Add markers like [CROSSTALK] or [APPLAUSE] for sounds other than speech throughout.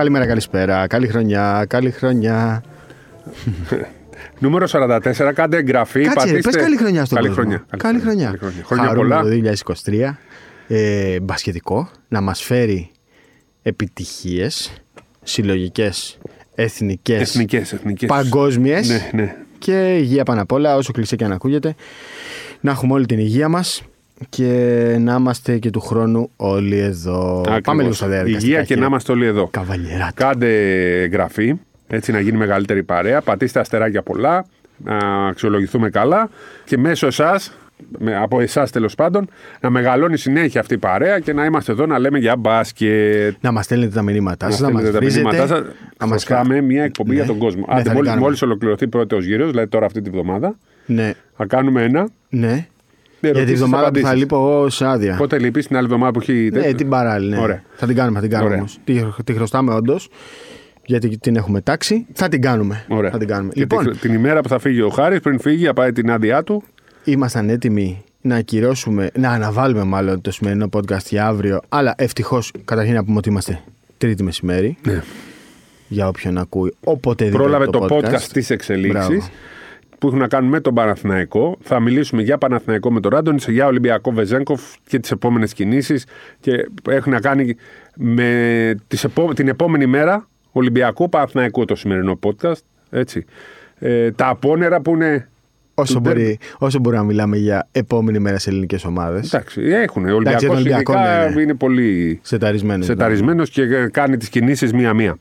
καλημέρα, καλησπέρα. Καλή χρονιά, καλή χρονιά. [LAUGHS] Νούμερο 44, κάντε εγγραφή. Κάτσε, ρε, πατήστε... πες καλή χρονιά στον καλή κόσμο. Χρονιά. Καλή χρονιά. Καλή χρονιά. Χρόνια Χαρούμε πολλά. το 2023. Ε, μπασκετικό. Να μας φέρει επιτυχίες συλλογικές, εθνικές, Εθνικές, εθνικές. παγκόσμιες Ναι, ναι. και υγεία πάνω απ' όλα, όσο κλεισέ και αν ακούγεται. Να έχουμε όλη την υγεία μας και να είμαστε και του χρόνου όλοι εδώ. Ακριβώς. Πάμε λίγο στα διαδικαστικά. Υγεία και κύριε να είμαστε όλοι εδώ. Καβαλιεράτο. Κάντε εγγραφή, έτσι να γίνει μεγαλύτερη παρέα. Πατήστε αστεράκια πολλά, να αξιολογηθούμε καλά και μέσω εσάς, από εσάς τέλος πάντων, να μεγαλώνει συνέχεια αυτή η παρέα και να είμαστε εδώ να λέμε για μπάσκετ. Να μας στέλνετε τα μηνύματά Να σας, να μας στέλνετε τα βρίζετε. μηνύματά σας. να μας Χρωστάμε μια εκπομπή Ναι. για τον κόσμο. Ναι, Άντε, θα την μόλις, κάνουμε. μόλις ολοκληρωθεί πρώτος γύρος, δηλαδή τώρα αυτή τη βδομάδα, Ναι, θα κάνουμε ένα. ναι. Για τη Ερωτήσεις, εβδομάδα που θα απαντήσεις. λείπω εγώ σε άδεια. Πότε λείπεις την άλλη εβδομάδα που έχει. Ναι, την παράλληλη. Ναι. Ωραία. Θα την κάνουμε, θα την κάνουμε Ωραία. όμως. Τη, τη χρωστάμε όντως. Γιατί την έχουμε τάξει. Θα την κάνουμε. Ωραία. Θα την κάνουμε. Και Λοιπόν, τη- την ημέρα που θα φύγει ο Χάρης, πριν φύγει, θα πάει την άδειά του. ήμασταν έτοιμοι να ακυρώσουμε, να αναβάλουμε μάλλον το σημερινό podcast για αύριο. Αλλά ευτυχώς, καταρχήν να πούμε ότι είμαστε τρίτη μεσημέρι. Ναι. Για όποιον ακούει. Όποτε δει Πρόλαβε το podcast, της εξελίξης Μπράβο. Που έχουν να κάνουν με τον Παναθηναϊκό. Θα μιλήσουμε για Παναθηναϊκό με τον Ράντονιτ, για Ολυμπιακό Βεζέγκοφ και τις επόμενες κινήσεις. Και έχουν να κάνει με τις επό- την επόμενη μέρα Ολυμπιακού Παναθηναϊκού το σημερινό podcast. Έτσι. Ε, τα απόνερα που είναι. Όσο του μπορεί, όσο μπορεί να μιλάμε για επόμενη μέρα σε ελληνικές ομάδες. Εντάξει, έχουν. Ο Εντάξει, Ολυμπιακός τον Ολυμπιακό, ειδικά ναι, ναι. είναι πολύ Σεταρισμένος. σεταρισμένος και κάνει τις κινήσεις μία-μία.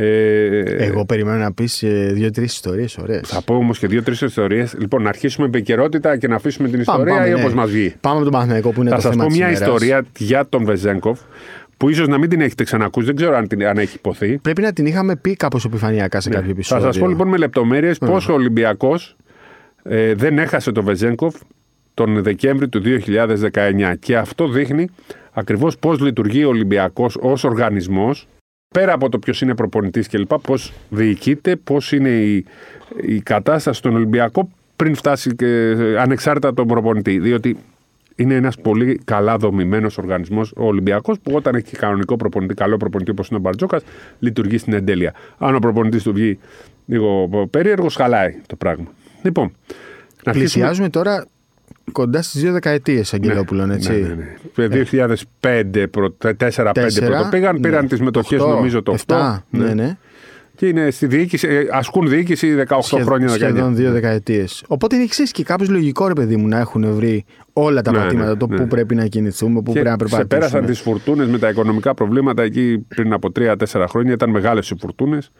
Ε, Εγώ περιμένω να πεις δύο-τρεις ιστορίες ωραίες. Θα πω όμως και δύο-τρεις ιστορίες. Λοιπόν, να αρχίσουμε με επικαιρότητα και να αφήσουμε την Πάμε, ιστορία πάμε, ή ναι. όπως μας βγει. Πάμε από τον Παναθηναϊκό που είναι Θα το σας θέμα πω της μια ημέρας. ιστορία για τον Βεζέγκοφ που ίσως να μην την έχετε ξανακούσει. Δεν ξέρω αν, την, αν έχει υποθεί. Πρέπει να την είχαμε πει κάπως επιφανειακά σε κάποιο Θα επεισόδιο. σα πω λοιπόν με λεπτομέρειες πώς ο Ολυμπιακός ε, δεν έχασε τον Βεζέγκοφ τον Δεκέμβρη του 2019. Και αυτό δείχνει ακριβώς πώς λειτουργεί ο Ολυμπιακός ως οργανισμός. Πέρα από το ποιος είναι προπονητής κλπ., πώς διοικείται, πώς είναι η, η κατάσταση στον Ολυμπιακό πριν φτάσει και ε, ανεξάρτητα τον προπονητή. Διότι είναι ένας πολύ καλά δομημένος οργανισμός ο Ολυμπιακός που όταν έχει κανονικό προπονητή, καλό προπονητή όπως είναι ο Μπαρτζόκας, λειτουργεί στην εντέλεια. Αν ο προπονητής του βγει λίγο περίεργος, χαλάει το πράγμα. Λοιπόν, να αρχίσουμε. Πλησιάζουμε τώρα κοντά στις δύο δεκαετίες, Αγγελόπουλον, έτσι. Ναι, ναι, ναι. 2005, 4-5 Τέσσερα, πρώτο πήγαν, ναι. πήραν τις μετοχές Οχτώ, νομίζω το 8. εφτά, ναι, ναι. Και είναι στη διοίκηση, ε, ασκούν διοίκηση 18 Σχεδ- χρόνια. Σχεδόν 19. δύο δεκαετίες. Οπότε είναι εξή και κάπως λογικό, ρε παιδί μου, να έχουν βρει όλα τα Ναι, πατήματα. ναι, το ναι. πού πρέπει να κινηθούμε, πού Και πρέπει να περπατήσουμε. ξεπέρασαν τις φουρτούνες με τα οικονομικά προβλήματα εκεί πριν από 3-4 χρόνια. Ήταν μεγάλες οι φουρτούνες.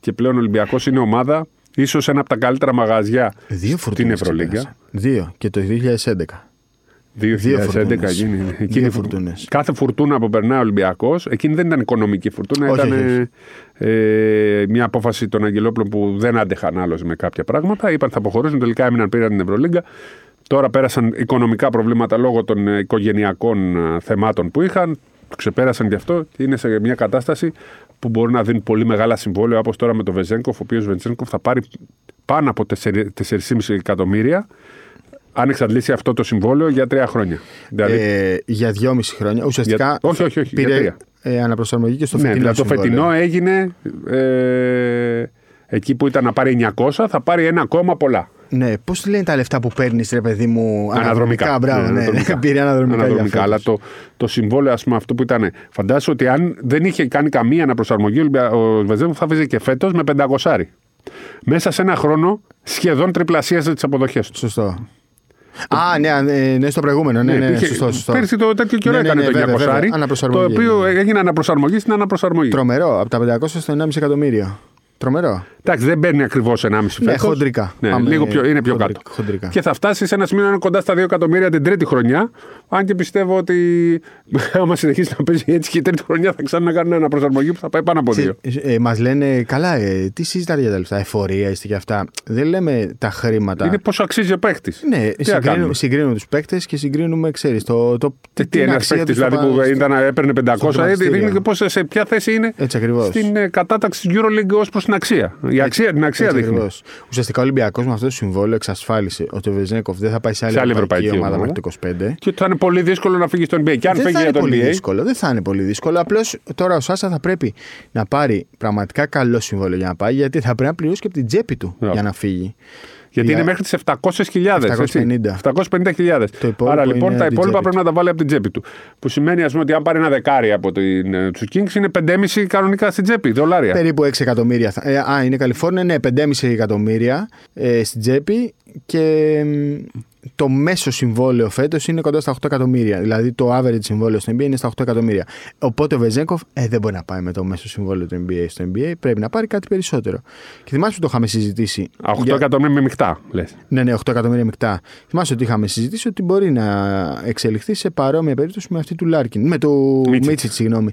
Και πλέον ο Ολυμπιακός είναι ομάδα, ίσως ένα από τα καλύτερα μαγαζιά Δύο στην φουρτούνες Ευρωλίγκα. ξεπέρασαν. Δύο. Και το 2011. 2011 φουρτούνες. γίνει. Δύο Εκείνη- φουρτούνες. Κάθε φουρτούνα που περνάει ο Ολυμπιακός, εκείνη δεν ήταν οικονομική φουρτούνα, Όχι, ήταν όχι, ε, μια απόφαση των Αγγελόπουλων που δεν άντεχαν άλλος με κάποια πράγματα. Είπαν θα αποχωρήσουν, τελικά έμειναν, πήραν την Ευρωλίγκα. Τώρα πέρασαν οικονομικά προβλήματα λόγω των ε, οικογενειακών ε, θεμάτων που είχαν. Το ξεπέρασαν γι' αυτό και είναι σε μια κατάσταση που μπορεί να δίνουν πολύ μεγάλα συμβόλαια, όπως τώρα με τον Βεζέγκοφ, ο οποίος Βεζέγκοφ θα πάρει πάνω από 4,5 εκατομμύρια αν εξαντλήσει αυτό το συμβόλαιο για τρία χρόνια. Δηλαδή, Ε, για δυόμιση χρόνια. Ουσιαστικά. Για- όχι, όχι, όχι, για Πήρε τρία. ε, αναπροσαρμογή και στο ναι, φετινό. δηλαδή το συμβόλαιο. φετινό έγινε ε, εκεί που ήταν να πάρει 900, θα πάρει ένα ακόμα πολλά. Ναι, πώς λένε τα λεφτά που παίρνεις, ρε παιδί μου, Αναδρομικά. αναδρομικά. Μπράβο, ναι, ναι, [LAUGHS] πήρε αναδρομικά. για φέτος. αλλά το, το συμβόλαιο, ας πούμε, αυτό που ήταν. Φαντάζομαι ότι αν δεν είχε κάνει καμία αναπροσαρμογή, ο Ολυμπια- ο Βεζέγκοφ θα βάζει και φέτος με 500. Μέσα σε ένα χρόνο σχεδόν τριπλασίασε τις αποδοχές του. Σωστό. Α, ναι, ε, ναι, στο προηγούμενο. Ναι, ναι, Είχε- σωστό, σωστό. Πέρσι το τέτοιο καιρό Ναι, ναι, έκανε ναι, το βέβαια, 900, βέβαια. το Αναπροσαρμογή οποίο έγινε. έγινε αναπροσαρμογή στην αναπροσαρμογή. Τρομερό. Από τα 500 στο 1,5 εκατομμύριο. Τρομερό. Εντάξει, δεν παίρνει ακριβώς 1,5 Ναι, φέτος. χοντρικά. Ναι, Πάμε λίγο πιο, είναι πιο χοντρικά- κάτω. χοντρικά. Και θα φτάσει σε ένα σημείο να είναι κοντά στα 2 εκατομμύρια την τρίτη χρονιά. Αν και πιστεύω ότι [LAUGHS] άμα συνεχίσει να παίζει έτσι και η τρίτη χρονιά θα ξανά κάνει ένα προσαρμογή που θα πάει πάνω από 2. Ε, Μας λένε, καλά, ε, τι συζητάτε για τα λεφτά, εφορία είστε και αυτά. Δεν λέμε τα χρήματα. Είναι πόσο αξίζει ο παίχτη. Ναι, Τι να συγκρίνουμε, κάνουμε; συγκρίνουμε τους παίκτες και συγκρίνουμε, ξέρεις, το, το, Τι, την ένας αξία παίκτης τους στο δηλαδή που πα- ήταν, έπαιρνε 500, στο ε, δείχνει χρηματιστήριο. και πώς, σε ποια θέση είναι Έτσι ακριβώς. στην ε, κατάταξη της Euroleague ως προς την αξία. Η αξία την αξία Έτσι δείχνει. ακριβώς. Ουσιαστικά ο Ολυμπιακός με αυτό το συμβόλαιο εξασφάλισε ότι ο Βεζέγκοφ δεν θα πάει σε άλλη, Σε άλλη ευρωπαϊκή, ευρωπαϊκή ομάδα ομάδα. μέχρι το 25. Και ότι θα είναι πολύ δύσκολο να φύγει στο NBA. Και αν δεν φύγει θα για είναι το πολύ NBA. δύσκολο. Δεν θα είναι πολύ δύσκολο. Απλώς τώρα ο Σάσα θα πρέπει να πάρει πραγματικά καλό συμβόλαιο για να πάει, γιατί θα πρέπει να πληρώσει και από την τσέπη του Ναι. για να φύγει. Γιατί Για- είναι μέχρι τις 700.000. 750. 750.000. Το υπόλοιπο Άρα λοιπόν είναι τα από την υπόλοιπα τσέπη πρέπει να τα βάλει από την τσέπη του. Που σημαίνει ας πούμε ότι αν πάρει ένα δεκάρι από την, ε, τους Kings είναι 5,5 κανονικά στην τσέπη, δολάρια. Περίπου 6 εκατομμύρια. θα- Ε, α, είναι Καλιφόρνια, ναι, 5,5 εκατομμύρια ε, στην τσέπη και μ, το μέσο συμβόλαιο φέτος είναι κοντά στα 8 εκατομμύρια. Δηλαδή το average συμβόλαιο στο NBA είναι στα 8 εκατομμύρια. Οπότε ο Βεζέγκοφ ε, δεν μπορεί να πάει με το μέσο συμβόλαιο του NBA στο NBA, πρέπει να πάρει κάτι περισσότερο. Και θυμάσαι που το είχαμε συζητήσει. 8 για- εκατομμύρια με μειχτά, λες. Ναι, ναι, 8 εκατομμύρια μεικτά. Θυμάσαι ότι είχαμε συζητήσει ότι μπορεί να εξελιχθεί σε παρόμοια περίπτωση με αυτή του Λάρκιν. Με του Μίτσιτς. Μίτσιτς, συγγνώμη.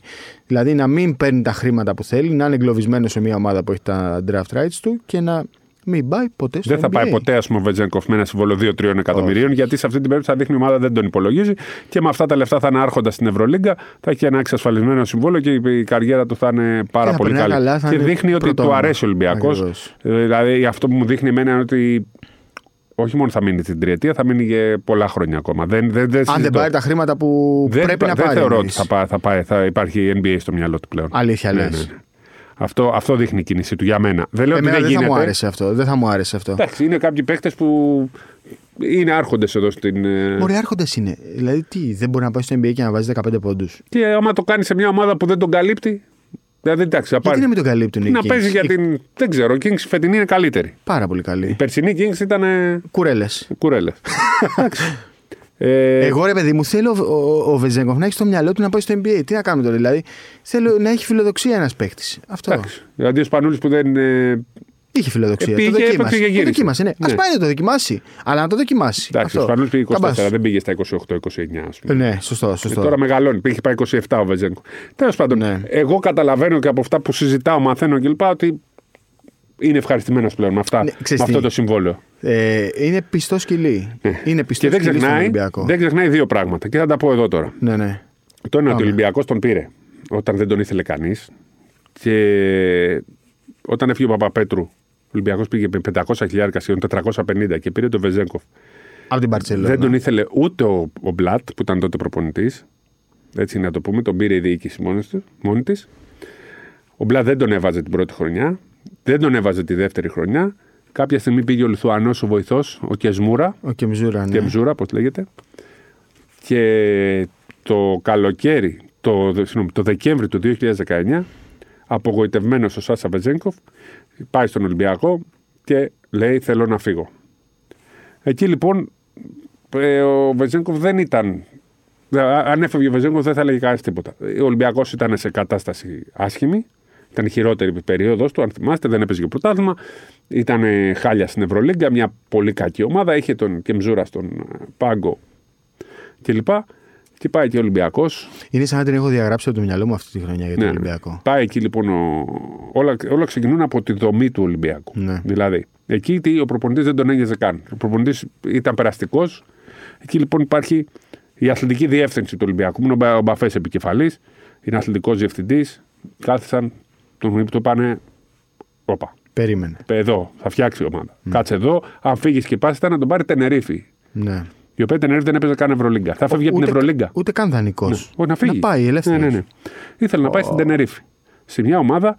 Δηλαδή να μην παίρνει τα χρήματα που θέλει, να είναι εγκλωβισμένος σε μια ομάδα που έχει τα draft rights του και να μην πάει ποτέ στο Δεν θα NBA. πάει ποτέ ας πούμε, ο Βετζένκοφ με ένα συμβόλαιο 2-3 εκατομμυρίων, γιατί σε αυτή την περίπτωση θα δείχνει η ομάδα δεν τον υπολογίζει και με αυτά τα λεφτά θα είναι άρχοντα στην Ευρωλίγκα, θα έχει ένα εξασφαλισμένο συμβόλαιο και η καριέρα του θα είναι πάρα θα πολύ περνάει καλή. καλά, θα και είναι δείχνει ότι του πρωτόνομα. αρέσει ο Ολυμπιακός. Ακριβώς. Δηλαδή αυτό που μου δείχνει εμένα είναι ότι όχι μόνο θα μείνει την τριετία, θα μείνει για πολλά χρόνια ακόμα. Δεν, δεν, δεν Αν δεν συζητώ. πάρει τα χρήματα που δεν, πρέπει να δεν πάρει. θεωρώ ότι εννοείς. θα, πάει, θα, πάει, θα υπάρχει NBA στο μυαλό του πλέον. Αλήθεια Ναι, λες. ναι, ναι. Αυτό, αυτό δείχνει η κίνηση του για μένα. Δεν λέω Εμένα ότι δεν, δεν θα γίνεται. μου άρεσε αυτό. Δεν θα μου άρεσε αυτό. Εντάξει, είναι κάποιοι παίχτε που είναι άρχοντες εδώ στην. ε, Μπορεί άρχοντες είναι. Δηλαδή τι, δεν μπορεί να πάει στο NBA και να βάζει 15 πόντους. Και άμα το κάνεις σε μια ομάδα που δεν τον καλύπτει. Δηλαδή εντάξει, θα Γιατί πάρει. να μην τον καλύπτουν οι να Kings? παίζει για Οι- την. Δεν ξέρω, η Kings φετινή είναι καλύτερη. Πάρα πολύ Η καλή. περσινή Kings ήταν. Κουρέλες. κουρέλες. [LAUGHS] ε, Εγώ ρε παιδί μου θέλω ο, ο, ο Βεζέγκοφ να έχει στο μυαλό του να πάει στο NBA. Τι να κάνουμε τώρα, δηλαδή. Θέλω να έχει φιλοδοξία ένας παίκτης. Αυτό. εντάξει. Δηλαδή ο Σπανούλης που δεν. ε, Είχε φιλοδοξία. Ε, πήγε, το έπαιξε δοκίμασε. και Το γύρισε. δοκίμασε, ναι. Ναι. Α πάει να το δοκιμάσει. Αλλά να το δοκιμάσει. εντάξει, ο Αυτό. Σπανούλης πήγε 24, Καμπάς. δεν πήγε στα 28-29, ας πούμε. Ναι, σωστό, Και σωστό. τώρα μεγαλώνει. Πήγε πάει 27 ο Βεζέγκο. Τέλος πάντων, Ναι. εγώ καταλαβαίνω και από αυτά που συζητάω, μαθαίνω κλπ. ότι είναι ευχαριστημένος πλέον με, αυτά, Ναι, με ξέρεις αυτό τι. το συμβόλαιο. Ε, είναι πιστό σκυλί. Είναι πιστό Και δεν σκυλί στον ξεχνάει, Ολυμπιακό. δεν ξεχνάει δύο πράγματα. Και θα τα πω εδώ τώρα. Ναι, ναι. Το ένα ότι ο Πάμε. Ολυμπιακός τον πήρε όταν δεν τον ήθελε κανείς. Και όταν έφυγε ο Παπαπέτρου, ο Ολυμπιακός πήγε με 500 χιλιάρικα σχεδόν 450 και πήρε τον Βεζέγκοφ. Από την Παρσελόνα. Δεν τον ήθελε ούτε ο, ο Μπλατ που ήταν τότε προπονητής. Έτσι να το πούμε, τον πήρε η διοίκηση μόνη, του, μόνη της. Ο Μπλατ δεν τον έβαζε την πρώτη χρονιά. Δεν τον έβαζε τη δεύτερη χρονιά. Κάποια στιγμή πήγε ο Λιθουανός ο βοηθός, ο Κεσμούρα, Ο Κεμζούρα, ναι. Κεμζούρα, όπω λέγεται. Και το καλοκαίρι, το, συγγνώμη, το Δεκέμβρη του 2019, απογοητευμένος ο Σάσα Βεζέγκοφ, πάει στον Ολυμπιακό και λέει: Θέλω να φύγω. Εκεί λοιπόν ε, ο Βεζέγκοφ δεν ήταν. α- Αν έφευγε ο Βεζέγκοφ δεν θα έλεγε κανένας τίποτα. Ο Ολυμπιακός ήταν σε κατάσταση άσχημη. Ήταν η χειρότερη περίοδος του, αν θυμάστε, δεν έπαιζε και πρωτάθλημα. Ήταν ε, χάλια στην Ευρωλίγκα, μια πολύ κακή ομάδα. Είχε τον Κεμζούρα στον ε, πάγκο κλπ. Και πάει και ο Ολυμπιακός. Είναι σαν να την έχω διαγράψει από το μυαλό μου αυτή τη χρονιά για τον Ναι. Ολυμπιακό. Πάει εκεί λοιπόν. Ο... Όλα, όλα ξεκινούν από τη δομή του Ολυμπιακού. Ναι. Δηλαδή, εκεί τι, ο προπονητής δεν τον ένοιαζε καν. Ο προπονητής ήταν περαστικός. Εκεί λοιπόν υπάρχει η αθλητική διεύθυνση του Ολυμπιακού. Είναι ο Μπα- ο Μπαφές επικεφαλής, είναι αθλητικός διευθυντής. Κάθισαν, τον του πάνε. Όπα, Περίμενε. εδώ, θα φτιάξει η ομάδα. Κάτσε εδώ. Αν φύγεις και πας, ήταν να τον πάρει Τενερίφη. Ναι. Η οποία Τενερίφη δεν έπαιζε καν Ευρωλίγκα. Θα φεύγει από την Ούτε- Ευρωλίγκα. Ούτε καν δανεικός. Ναι. Όχι, να φύγει. πάει ελεύθερο. Ναι, ναι, ναι. Ήθελε να πάει στην Τενερίφη. Σε μια ομάδα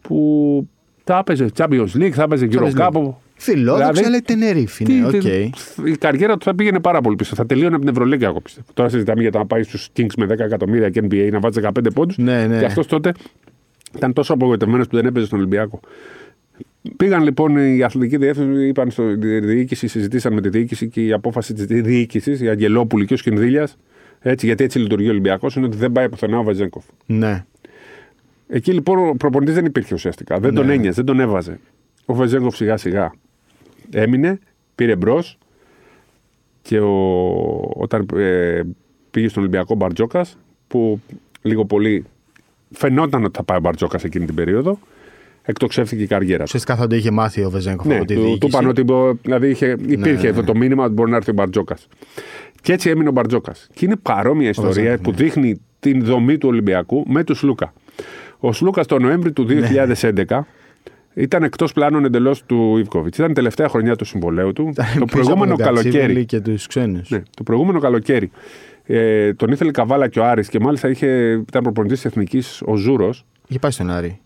που θα έπαιζε Champions League, θα έπαιζε Champions Euro League. Cup. Φιλόδοξα, Δηλαδή, αλλά Τενερίφη. Τι- Ναι, οκ. τι- Η καριέρα του θα πήγαινε πάρα πολύ πίσω. Θα τελείωνε από την Ευρωλίγκα, εγώ πιστεύω. Τώρα συζητάμε για το να πάει στους Kings με 10 εκατομμύρια και NBA να βάζει 15 πόντους. Ναι, ναι. Και αυτός τότε ήταν τόσο απογοητευμένος που δεν έπαιζε στον Ολυμπιακό. Πήγαν λοιπόν οι αθλητικοί διεύθυνση, είπαν στο τη διοίκηση, συζητήσαν με τη διοίκηση και η απόφαση της διοίκησης, η Αγγελόπουλη και ο Σκινδύλιας, έτσι, γιατί έτσι λειτουργεί ο Ολυμπιακός, είναι ότι δεν πάει πουθενά ο Βαζέγκοφ. Ναι. Εκεί λοιπόν ο προπονητής δεν υπήρχε ουσιαστικά. Δεν Ναι. τον ένοιαζε, δεν τον έβαζε. Ο Βεζέγκοφ σιγά σιγά έμεινε, πήρε μπρος και ο, όταν ε, πήγε στον Ολυμπιακό Μπαρτζόκας, που λίγο πολύ φαινόταν ότι θα πάει ο Μπαρτζόκας εκείνη την περίοδο, εκτοξεύθηκε η καριέρα του. Ουσιαστικά θα το είχε μάθει ο Βεζέγκοφ Ναι, από τη του, του διοίκηση. είπαν ότι μπο- δηλαδή είχε, υπήρχε ναι, αυτό το μήνυμα ότι μπορεί να έρθει ο Μπαρτζόκας. Και έτσι έμεινε ο Μπαρτζόκας. Και είναι παρόμοια ιστορία Βεζέγκοφ, που ναι. δείχνει την δομή του Ολυμπιακού με τους Σλούκα. Ο Σλούκα το Νοέμβρη του Ναι. 2011 Ήταν εκτός πλάνων εντελώς του Ιβκοβιτς. Ήταν η τελευταία χρονιά του συμβολέου του. το προηγούμενο καλοκαίρι. Και τους ξένους. Ναι, το προηγούμενο καλοκαίρι. Ε, τον ήθελε Καβάλα και ο Άρης και μάλιστα είχε, ήταν προπονητής εθνικής ο Ζούρος. Είχε πάει στον Άρη.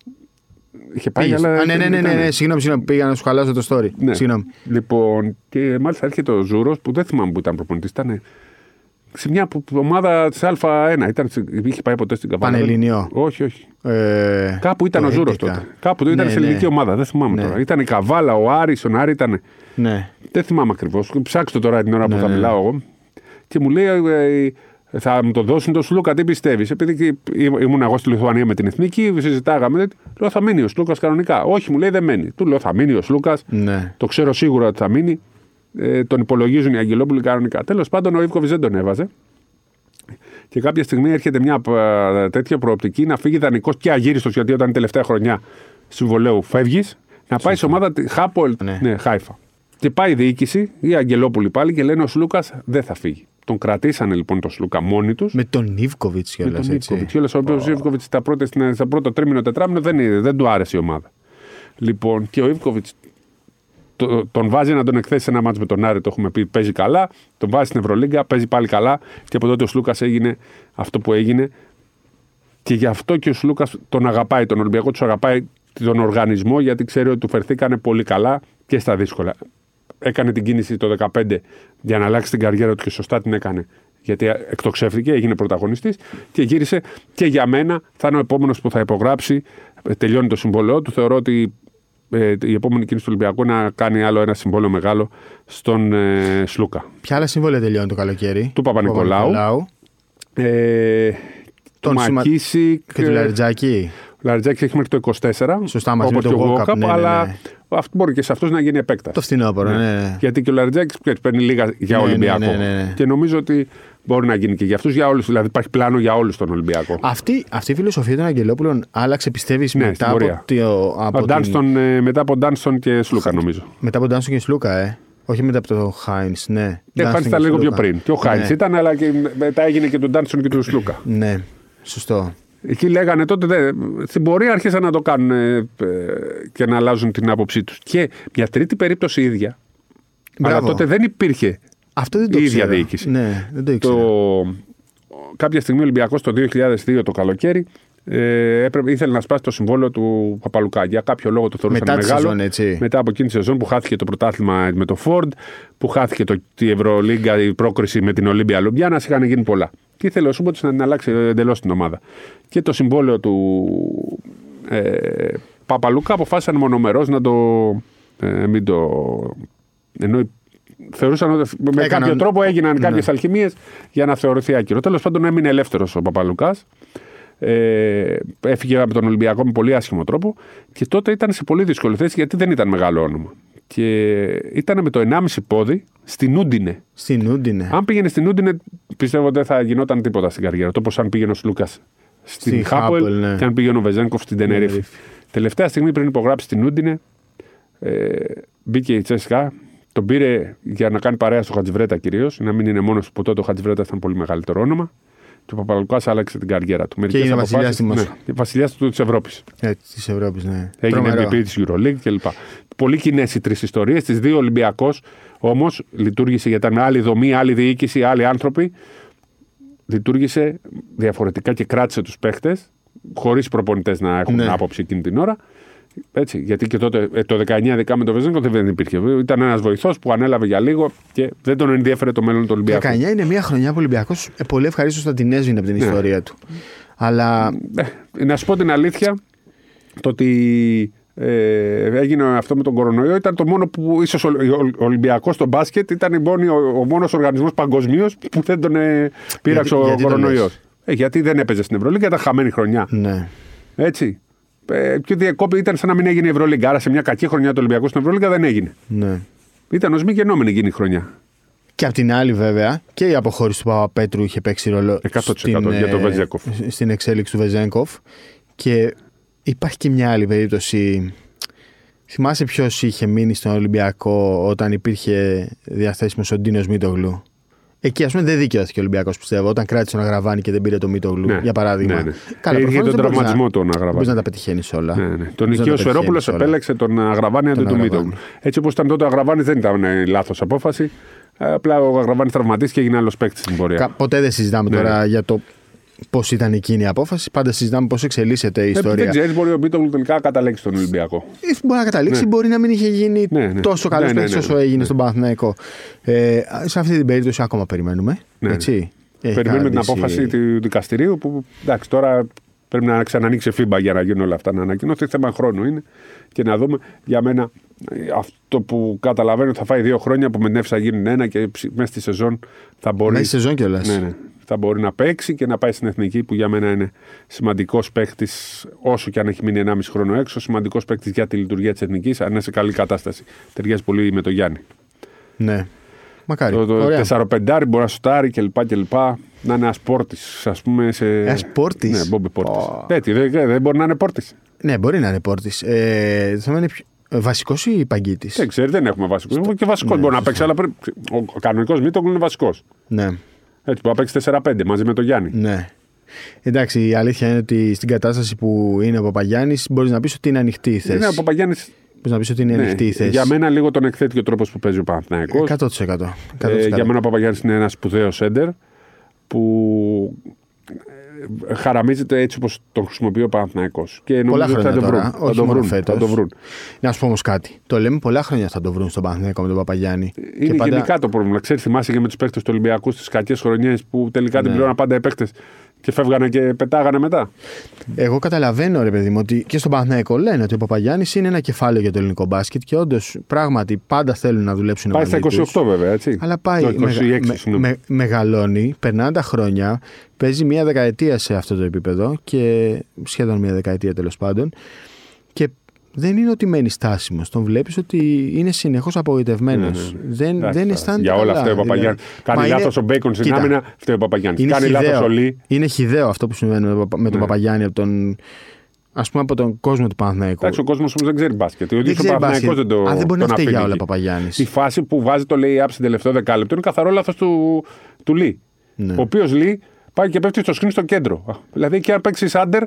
Είχε πάει, Πήγες. αλλά. Α, ναι, ναι, ναι, ναι, ναι, συγγνώμη, συγγνώμη, πήγα να σου χαλάσω το story. Ναι. Συγγνώμη. Λοιπόν, και μάλιστα έρχεται ο Ζούρος που δεν θυμάμαι που ήταν προπονητής. Ήταν σε μια που- ομάδα της Α1. Ήταν, σε- είχε πάει ποτέ στην Καβάλα. Πανελλήνιο. Όχι, όχι. Ε, Κάπου ήταν το ο Ζούρος 11. τότε. Κάπου ήταν Ναι, σε ναι. ελληνική ομάδα. Δεν θυμάμαι Ναι. τώρα. Ήταν η Καβάλα, ο Άρης, ο Άρη ήταν. Ναι. Δεν θυμάμαι ακριβώς. Ψάξτε το τώρα την ώρα που Ναι, θα ναι. μιλάω εγώ. Και μου λέει, ε, θα μου το δώσουν το Σλούκα, τι πιστεύεις. Επειδή και ήμ- ήμουν εγώ στη Λιθουανία με την εθνική, συζητάγαμε. Λέω, θα μείνει ο Σλούκας κανονικά. Όχι, μου λέει, δεν μένει. Του λέω, θα μείνει ο Σλούκας. Ναι. Το ξέρω σίγουρα ότι θα μείνει. Ε, τον υπολογίζουν οι Αγγελόπουλοι κανονικά. Τέλος πάντων, ο Ιβκοβιτς δεν τον έβαζε. Και κάποια στιγμή έρχεται μια ε, τέτοια προοπτική να φύγει δανεικός και αγύριστος, γιατί όταν είναι τελευταία χρονιά συμβολέου φεύγεις, να πάει σε ομάδα τη- Χάπολ, Ναι. ναι, Χάιφα. Και πάει η διοίκηση, οι Αγγελόπουλοι πάλι, και λένε ο Σλούκας δεν θα φύγει. Τον κρατήσανε λοιπόν τον Σλούκα μόνοι τους. Με τον Ιβκοβιτς Με κιόλας. τον Ιβκοβιτ. Κιόλας ο οποίος Ιβκοβιτς στα πρώτα, στην- στα πρώτο τρίμηνο τετράμινο δεν, είναι- δεν του άρεσε η ομάδα. Λοιπόν, και ο Ιβκοβιτς το, τον βάζει να τον εκθέσει σε ένα μάτσο με τον Άρη, το έχουμε πει, παίζει καλά. Τον βάζει στην Ευρωλίγκα, παίζει πάλι καλά. Και από τότε ο Σλούκας έγινε αυτό που έγινε. Και γι' αυτό και ο Σλούκας τον αγαπάει, τον Ολυμπιακό τους αγαπάει τον οργανισμό, γιατί ξέρει ότι του φερθήκανε πολύ καλά και στα δύσκολα. Έκανε την κίνηση το 2015 για να αλλάξει την καριέρα του και σωστά την έκανε. Γιατί εκτοξεύτηκε, έγινε πρωταγωνιστής και γύρισε. Και για μένα θα είναι ο επόμενος που θα υπογράψει. Ε, Τελειώνει το συμβόλαιό του. Θεωρώ ότι ε, η επόμενη κίνηση του Ολυμπιακού είναι να κάνει άλλο ένα συμβόλαιο μεγάλο στον ε, Σλούκα. Ποια άλλα συμβόλαια τελειώνει το καλοκαίρι; Του Παπα-Νικολάου. Ε, Τον του Σιμα- Μακίσικ. Και του Λαριτζάκη. Ο Λαριτζάκη έχει μέχρι το 24. Σωστά, μαζί όπως με το και ο Walkup, Walkup, ναι, ναι, αλλά ναι. αυτό μπορεί και σε αυτό να γίνει επέκταση. Το φθινόπωρο, ναι. ναι. Γιατί και ο Λαριτζάκης παίρνει λίγα για Ναι, ναι, Ολυμπιακό. ναι, ναι, ναι. Και νομίζω ότι μπορεί να γίνει και για αυτούς, για όλους. Δηλαδή υπάρχει πλάνο για όλους τον Ολυμπιακό. Αυτή, αυτή η φιλοσοφία των Αγγελόπουλων άλλαξε, πιστεύεις, Ναι, μετά, στην από, πορεία. το, από Ο Ντάνστον, ε, μετά από Ντάνστον και Σλούκα, νομίζω. μετά από Ντάνσον και Σλούκα, ε. Όχι μετά από το Χάινς, ναι. Και Ντάνστον Χάιντ ήταν λίγο πιο Σλούκα. πριν. Και ο Χάιντ Ναι. ήταν, αλλά και μετά έγινε και του Ντάνστον και του Σλούκα. Ναι, σωστό. Εκεί λέγανε τότε, δε, στην πορεία άρχισαν να το κάνουν ε, ε, και να αλλάζουν την άποψή τους. Και μια τρίτη περίπτωση ίδια. Μπράβο. Αλλά τότε δεν υπήρχε Αυτό δεν το η ίδια ήξερα. διοίκηση. Ναι, δεν το ήξερα. το, κάποια στιγμή ο Ολυμπιακός το 2002 το καλοκαίρι ε, έπρεπε, ήθελε να σπάσει το συμβόλαιο του Παπαλουκά. Για κάποιο λόγο το θεωρούσαν Μετά τη μεγάλο. σεζόν, έτσι. Μετά από εκείνη τη σεζόν που χάθηκε το πρωτάθλημα με το Ford, που χάθηκε το, η Ευρωλίγκα, η πρόκριση με την Ολύμπια Λουμπιάνας, είχαν γίνει πολλά. Και ήθελε ο Σούμποτς να την αλλάξει εντελώς την ομάδα. Και το συμβόλαιο του ε, Παπαλουκά αποφάσισαν μονομερός να το. Ε, μην το ενώ θεωρούσαν ότι με Έκαναν- κάποιο τρόπο έγιναν Ναι. κάποιες αλχημίες για να θεωρηθεί άκυρο. Τέλος πάντων έμεινε ελεύθερος ο Παπαλουκάς. Ε, έφυγε από τον Ολυμπιακό με πολύ άσχημο τρόπο και τότε ήταν σε πολύ δύσκολη θέση γιατί δεν ήταν μεγάλο όνομα. Και ήταν με το 1,5 πόδι στην Ούντινε. Στην Ούντινε. Αν πήγαινε στην Ούντινε, πιστεύω δεν θα γινόταν τίποτα στην καριέρα. Το όπω αν πήγαινε ο Σλούκας στην Στη Χάπολ Χάπολ, ναι. και αν πήγαινε ο Βεζένκοφ στην Τενερίφη. Τενερίφη. Τελευταία στιγμή πριν υπογράψει στην Ούντινε, ε, μπήκε η Τσέσκα. Τον πήρε για να κάνει παρέα στο Χατζιβρέτα κυρίως, να μην είναι μόνος που τότε ο Χατζιβρέτα ήταν πολύ μεγαλύτερο όνομα. Και ο Παπαλουκά άλλαξε την καριέρα του. Μερικές είναι αποφάσεις- βασιλιάς στη Μόσχας. Ναι, βασιλιά της Ευρώπης. Ε, της Ευρώπης, ναι. Έγινε Τρομερό. MVP της Euroleague κλπ. Πολύ κοινές οι τρεις ιστορίες. Τις δύο Ολυμπιακός όμως λειτουργήσε γιατί ήταν άλλη δομή, άλλη διοίκηση, άλλοι άνθρωποι. Λειτουργήσε διαφορετικά και κράτησε τους παίχτες, χωρίς προπονητές να έχουν Ναι. άποψη εκείνη την ώρα. Έτσι, γιατί και τότε, ε, το 19 δικά με το Βεζέγκο δεν υπήρχε. Ήταν ένας βοηθός που ανέλαβε για λίγο και δεν τον ενδιέφερε το μέλλον του Ολυμπιακού. 19 είναι μια χρονιά που ο Ολυμπιακός πολύ ευχαρίστως θα την έσβηνε από την Ναι. ιστορία του. Αλλά Ε, να σου πω την αλήθεια, το ότι ε, έγινε αυτό με τον κορονοϊό ήταν το μόνο που ίσως ο, ο Ολυμπιακός στο μπάσκετ ήταν η μόνη, ο, ο μόνος οργανισμός παγκοσμίως που δεν τον ε, πείραξε Γιατί- ο γιατί το κορονοϊός. λες; Ε, γιατί δεν έπαιζε στην Ευρωλίγκα, ήταν χαμένη χρονιά. ναι. Έτσι. Ε, και διακόπη ήταν σαν να μην έγινε η Ευρωλίγκα. Άρα σε μια κακή χρονιά του Ολυμπιακού στην Ευρωλίγκα δεν έγινε. ναι. Ήταν ως μη γεννόμενη εκείνη η χρονιά. Και απ' την άλλη, βέβαια, και η αποχώρηση του Παπαπέτρου είχε παίξει ρόλο 100% για τον ε, Βεζέγκοφ. στην εξέλιξη του Βεζέγκοφ. Και υπάρχει και μια άλλη περίπτωση. Θυμάσαι ποιος είχε μείνει στον Ολυμπιακό όταν υπήρχε διαθέσιμος ο Ντίνος Μίτογλου. Εκεί, ας πούμε, δεν δικαιώθηκε ο Ολυμπιακός, πιστεύω. Όταν κράτησε τον Αγραβάνη και δεν πήρε το Μίτογλου, Ναι. για παράδειγμα. Ναι, ναι. Καλά, Είχε προφανώς τον δεν μπορείς τραυματισμό να- τον Δεν Αγραβάνη. μπορείς να τα πετυχαίνεις όλα. Ναι, ναι. Τον Μπορείς να Νικείο τα Σφερόπουλο πετυχαίνεις όλα. επέλεξε τον Αγραβάνη αντί Τον του Αγραβάνη. Μίτογλου. Έτσι όπως ήταν τότε ο Αγραβάνης δεν ήταν λάθος απόφαση. Ε, Απλά ο Αγραβάνης τραυματίστηκε και έγινε άλλος παίκτης στην πορεία. Κα- Ποτέ δεν συζητάμε Ναι, τώρα για το πώς ήταν εκείνη η απόφαση. Πάντα συζητάμε πώς εξελίσσεται η Ε, Δεν ιστορία. ξέρεις, μπορεί ο Μίτογλου τελικά να καταλέξει στον Ολυμπιακό. Ε, Μπορεί να καταλήξει, Ναι. μπορεί να μην είχε γίνει Ναι, ναι. τόσο καλός Ναι, ναι, παίκτης ναι, όσο ναι. έγινε Ναι. στον Παναθηναϊκό. Ε, σε αυτή την περίπτωση ακόμα περιμένουμε. Ναι, έτσι. Έχει Περιμένουμε την κρατήσει- απόφαση του δικαστηρίου που εντάξει τώρα πρέπει να ξανανοίξει φίμπα για να γίνουν όλα αυτά να ανακοινωθεί. Θέμα χρόνου είναι και να δούμε για μένα ε, αυτό που καταλαβαίνω ότι θα φάει δύο χρόνια που με την Εύσα γίνουν ένα και ψ- μέσα στη σεζόν θα μπορεί. Μέσα στη σεζόν κιόλας. Ναι, ναι. Θα μπορεί να παίξει και να πάει στην εθνική που για μένα είναι σημαντικός παίκτης, όσο και αν έχει μείνει 1,5 χρόνο έξω, σημαντικός παίκτης για τη λειτουργία της εθνικής, αν είναι σε καλή κατάσταση. Ταιριάζει πολύ με τον Γιάννη. ναι. Μακάρι. Το, το Ωραία. 4-5 μπορεί να σουτάρει κλπ. κλπ. Να είναι ένα πόρτη, ας πούμε. Σε... Ένας πόρτης. Ναι, Μπόμπι πόρτης. Πω. Έτσι, δεν, δεν μπορεί να είναι πόρτης. Ναι, μπορεί να είναι πόρτης. Ε, θα είναι πιο... βασικός ή παγκίτης; Δεν ξέρει, δεν έχουμε βασικό. Και βασικός Ναι, μπορεί να σωστά. παίξει, αλλά πρέπει... ο κανονικός Μίτογλου είναι βασικός. Ναι, Έτσι, μπορεί να παίξει 4-5 μαζί με τον Γιάννη. ναι. Εντάξει, η αλήθεια είναι ότι στην κατάσταση που είναι ο Παπαγιάννης μπορείς να πεις ότι είναι ανοιχτή η θέση. Είναι ο Παπαγιάννη. Μπορείς να πεις ότι είναι Ναι, ανοιχτή η θέση. για μένα λίγο τον εκθέτει και ο τρόπος που παίζει ο Παναθηναϊκός. 100%. 100%. Ε, για μένα ο Παπαγιάννης είναι ένας σπουδαίος σέντερ που ε, χαραμίζεται έτσι όπως τον χρησιμοποιεί ο Παναθηναϊκός. Και Πολλά νομίζω ότι θα χρόνια το τώρα, βρουν. Θα όχι το μόνο βρουν. φέτος. Θα το βρουν. Να σου πω όμως κάτι. Το λέμε πολλά χρόνια θα το βρουν στον Παναθηναϊκό με τον Παπαγιάννη. Είναι γενικά το πρόβλημα. Ξέρεις, θυμάσαι και με τους παίκτες του Ολυμπιακού στις κακές χρονιές που τελικά Ναι. την πλήρωναν πάντα οι παίκτες και φεύγανε και πετάγανε μετά. Εγώ καταλαβαίνω, ρε παιδί μου, ότι και στον Παναθηναϊκό λένε ότι ο Παπαγιάννης είναι ένα κεφάλαιο για το ελληνικό μπάσκετ και όντως πράγματι πάντα θέλουν να δουλέψουν Πάει στα μαζί τους. 28 βέβαια, έτσι. Αλλά πάει, Το 26, μεγα- με- συγγνώμη. με- μεγαλώνει, περνάνε τα χρόνια, παίζει μία δεκαετία σε αυτό το επίπεδο και σχεδόν μία δεκαετία τέλος πάντων. Και δεν είναι ότι μένεις στάσιμος. Τον βλέπεις ότι είναι συνεχώς απογοητευμένος. Ναι, ναι, ναι. Δεν, Εντάξει, δεν τώρα, αισθάνεται. Για όλα καλά, αυτά ο Παπαγιάννη. δηλαδή. Κάνει Μα είναι- λάθος ο Μπέικον στην Κοίτα, άμυνα, φταίει ο Παπαγιάννη. Είναι Κάνει λάθος χιδαίο, ο Λί. είναι χιδαίο αυτό που συμβαίνει με, τον Παπα- με τον Ναι. Παπαγιάννη από τον, ας πούμε, από τον κόσμο του Παναθηναϊκού. Εντάξει, ο κόσμος όμως δεν ξέρει μπάσκετ. Ο ίδιος ο ξέρει Παναθηναϊκός μπάσκετ. δεν το Α, δεν μπορεί να τον φταίει για αφήνει όλα εκεί. ο Παπαγιάννης. Η φάση που βάζει το lay-up στην τελευταίο δεκάλεπτο είναι καθαρό λάθος του, του Λί. Ναι. Ο οποίος Λί πάει και πέφτει στο σκριν στο κέντρο. Α, Δηλαδή εκεί αν παίξεις άντερ,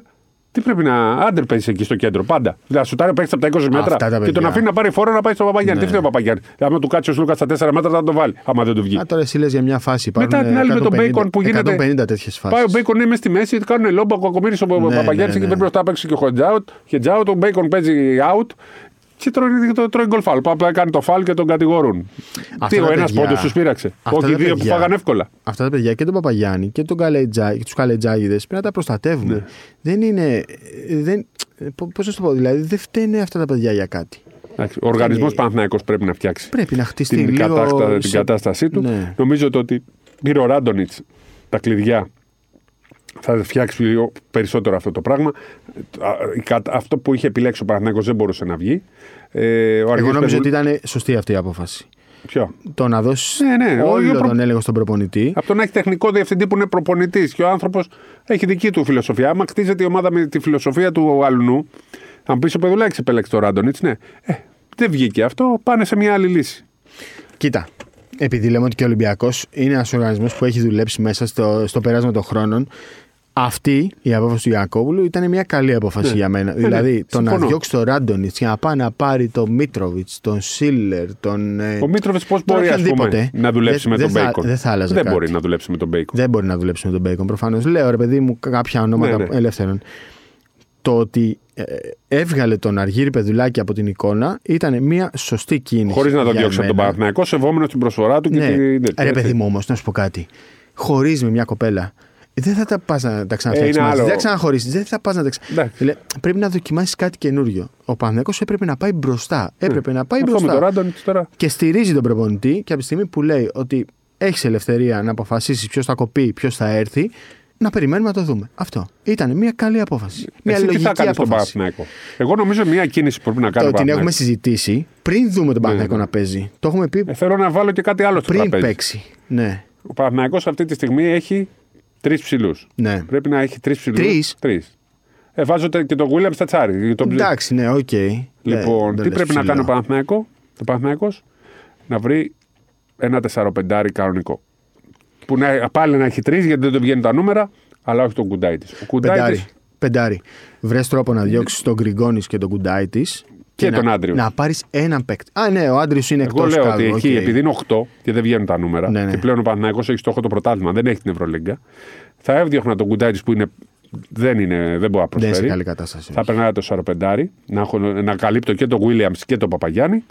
τι πρέπει να. Άντερ παίζει εκεί στο κέντρο πάντα. Δηλαδή σου τάρει παίξει από τα 20 μέτρα Αυτά τα και τον παιδιά. αφήνει να πάρει φόρο να πάει στο Παπαγιάννη. Ναι. Τι φταίει ο Παπαγιάννη; Άμα του κάτσει ο Λούκα στα 4 μέτρα θα το βάλει. Άμα δεν του βγει. Α, τώρα εσύ λες για μια φάση. Μετά Υπάρχουν την άλλη με τον 150 Bacon που γίνεται. 150 τέτοιες φάσεις. Πάει ο Μπέικον είναι μέσα στη μέση, κάνουν λόμπα, ο Κακομίρη ο Ναι, Παπαγιάννη ναι, εκεί ναι. πρέπει μπροστά να παίξει και ο hedge out. Ο Μπέικον παίζει out και τρώει, το, τρώει γκολ φάλ. Πάει κάνει το φάλ και τον κατηγορούν. Αυτά Τι, ο τα ένα παιδιά- πόντο του πήραξε. αυτά Όχι οι τα δύο που παιδιά- φάγανε εύκολα. Αυτά τα παιδιά και τον Παπαγιάννη και τον Καλετζά, και του Καλετζάγιδε πρέπει να τα προστατεύουμε. Ναι. Δεν είναι. Δεν, Πώ να σου το πω, δηλαδή δεν φταίνε αυτά τα παιδιά για κάτι. Εντάξει, Ο οργανισμό Είναι- Παναθηναϊκός πρέπει να φτιάξει Πρέπει να χτιστεί την, λίγο. κατάστα- την σε- κατάστασή του. Ναι. Νομίζω το ότι πήρε ο Ράντονιτ τα κλειδιά. Θα φτιάξει πιο- περισσότερο αυτό το πράγμα. Α, η κατα- Αυτό που είχε επιλέξει ο Παναθηναϊκός δεν μπορούσε να βγει. Ε, ο Εγώ Αργύρης νομίζω Πεδουλ- ότι ήταν σωστή αυτή η απόφαση. Ποιο; Το να δώσεις Ναι, ναι, ο- όλο ο προ- τον έλεγχο στον προπονητή. Από το να έχει τεχνικό διευθυντή που είναι προπονητής και ο άνθρωπος έχει δική του φιλοσοφία. Άμα χτίζεται η ομάδα με τη φιλοσοφία του αλλουνού, θα μου πεις ο Πεδουλάκης επέλεξε το Ράντονιτς, ναι. Ε, δεν βγήκε αυτό, πάνε σε μια άλλη λύση. Κοίτα, επειδή λέμε ότι και ο Ολυμπιακός είναι ένας οργανισμός που έχει δουλέψει μέσα στο, στο πέρασμα των χρόνων, αυτή η απόφαση του Γιαννακόπουλου ήταν μια καλή απόφαση Ναι. για μένα. Ναι, δηλαδή, ναι, το να συμφωνώ. διώξει τον Ράντονιτς για να πάει να πάρει τον Μίτροβιτς, τον Σίλερ, τον. ε, Ο Μίτροβιτς πώς τον μπορεί ας πούμε, οποιονδήποτε, να δουλέψει δεν- με τον δεν θα- Μπέικον; Δεν θα άλλαζε Δεν κάτι. μπορεί να δουλέψει με τον Μπέικον. Δεν μπορεί να δουλέψει με τον Μπέικον προφανώς. Λέω ρε παιδί μου κάποια ονόματα Ναι, ναι. ελεύθερων. Το ότι ε, έβγαλε τον Αργύρη Πεδουλάκη από την εικόνα ήταν μια σωστή κίνηση. Χωρίς να τον για διώξει από τον μένα. Παναθηναϊκό, σεβόμενος την προσφορά του και Ναι. την. Ρε έτσι. παιδί μου όμως, να σου πω κάτι. Χωρίς με μια κοπέλα. Δεν θα τα πας να τα ξαναφτιάξεις Ε, είναι μαζί. άλλο. Δεν θα ξαναχωρίσει. Δεν θα πας να τα ξα... Εντάξει. Δηλαδή, Πρέπει να δοκιμάσεις κάτι καινούριο. Ο Παναγιώ έπρεπε να πάει μπροστά. Έπρεπε να πάει Αυτό με τον μπροστά. Ράντονιτ τώρα. Και στηρίζει τον προπονητή και από τη στιγμή που λέει ότι έχεις ελευθερία να αποφασίσεις ποιος θα κοπεί, ποιος θα έρθει, να περιμένουμε να το δούμε. Αυτό. Ήταν μια καλή απόφαση. Μια Εσύ τι λογική θα κάνεις στον απόφαση. Παναθηναϊκό; Εγώ νομίζω μια κίνηση που πρέπει να κάνει Το ο την έχουμε Παναθηναϊκός. συζητήσει πριν δούμε τον Παναγιώ ναι. να παίζει. Το έχουμε πει Ε, Θέλω να βάλω και κάτι άλλο στο πριν τραπέζι. παίξει. Ναι. Ο Παναθηναϊκός αυτή τη στιγμή έχει τρεις ψηλούς. Ναι. Πρέπει να έχει τρεις ψηλούς. Τρεις; Τρεις. Ε, βάζω τε- και τον Williams στο τεσσάρι. Τον... Εντάξει, ναι, οκ. Λοιπόν, Ναι, τι δεν πρέπει λες να κάνει ο ψηλό. Παναθηναϊκός, το Παναθηναϊκός, να βρει ένα 4-5 κανονικό. Που να, πάλι να έχει τρεις γιατί δεν του βγαίνουν τα νούμερα, αλλά όχι τον Γκουντάιτις. Ο Πεντάρι. Γκουντάιτη Πεντάρι. Βρες τρόπο να διώξεις τον Γκριγκόνης και τον Γκουντάιτις. Και τον να, Άντριου. Να πάρεις έναν παίκτη. Α, ναι, ο Άντριου είναι εκτός Εγώ λέω κάδρου. ότι εκεί, οκ. επειδή είναι 8 και δεν βγαίνουν τα νούμερα, Ναι, ναι. και πλέον ο Παναθηναϊκός έχει στόχο το πρωτάθλημα, δεν έχει την Ευρωλίγκα, θα έδιωχνα τον Γκουντάιτη που είναι, δεν, είναι, δεν μπορεί να Δεν είναι προσφέρει. σε καλή κατάσταση. Θα περνάει τεσσαροπεντάρι, να, έχω, να καλύπτω και τον Βίλιαμ και τον Παπαγιάννη.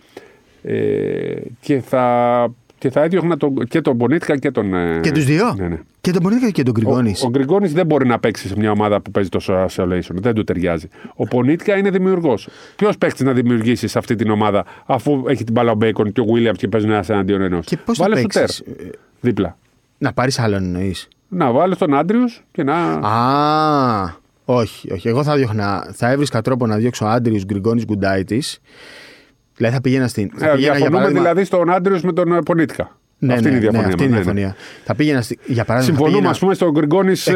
Ε, και θα, και θα έδιωχνα τον, και τον Πονίτκα και τον. ε, Και τους δύο; Ναι, ναι. Και τον Πονίτκα και τον Γκριγκόνης. Ο, ο Γκριγκόνης δεν μπορεί να παίξει σε μια ομάδα που παίζει τόσο isolation. Δεν του ταιριάζει. Ο Πονίτκα είναι δημιουργός. Ποιος παίξει να δημιουργήσει σε αυτή την ομάδα αφού έχει την μπάλα ο Μπέικον και ο Βίλιαμ και παίζουν ένας εναντίον ενός; Και πώς θα Βάλε σου- παίξεις; τέρ δίπλα. Να πάρεις άλλον εννοείς; Να βάλει τον Άντριους και να. Α, όχι, όχι. Εγώ θα διώχνα. Θα έβρισκα τρόπο να διώξω Άντριους Γκριγκόνης Γκουντάιτις. Δηλαδή θα πήγαινα στην. Θα Ε, πήγαινα, για διαφωνούμε παράδειγμα- δηλαδή στον Άντριου με τον ε, Πονίτκα. Ναι, αυτή ναι, είναι η ναι, διαφωνία. αυτή είναι η μας. Ναι, ναι. διαφωνία. Θα πήγαινα στη, για παράδειγμα. θα Συμφωνούμε, πήγαινα- ας πούμε, στον Γκριγκόνης 100%.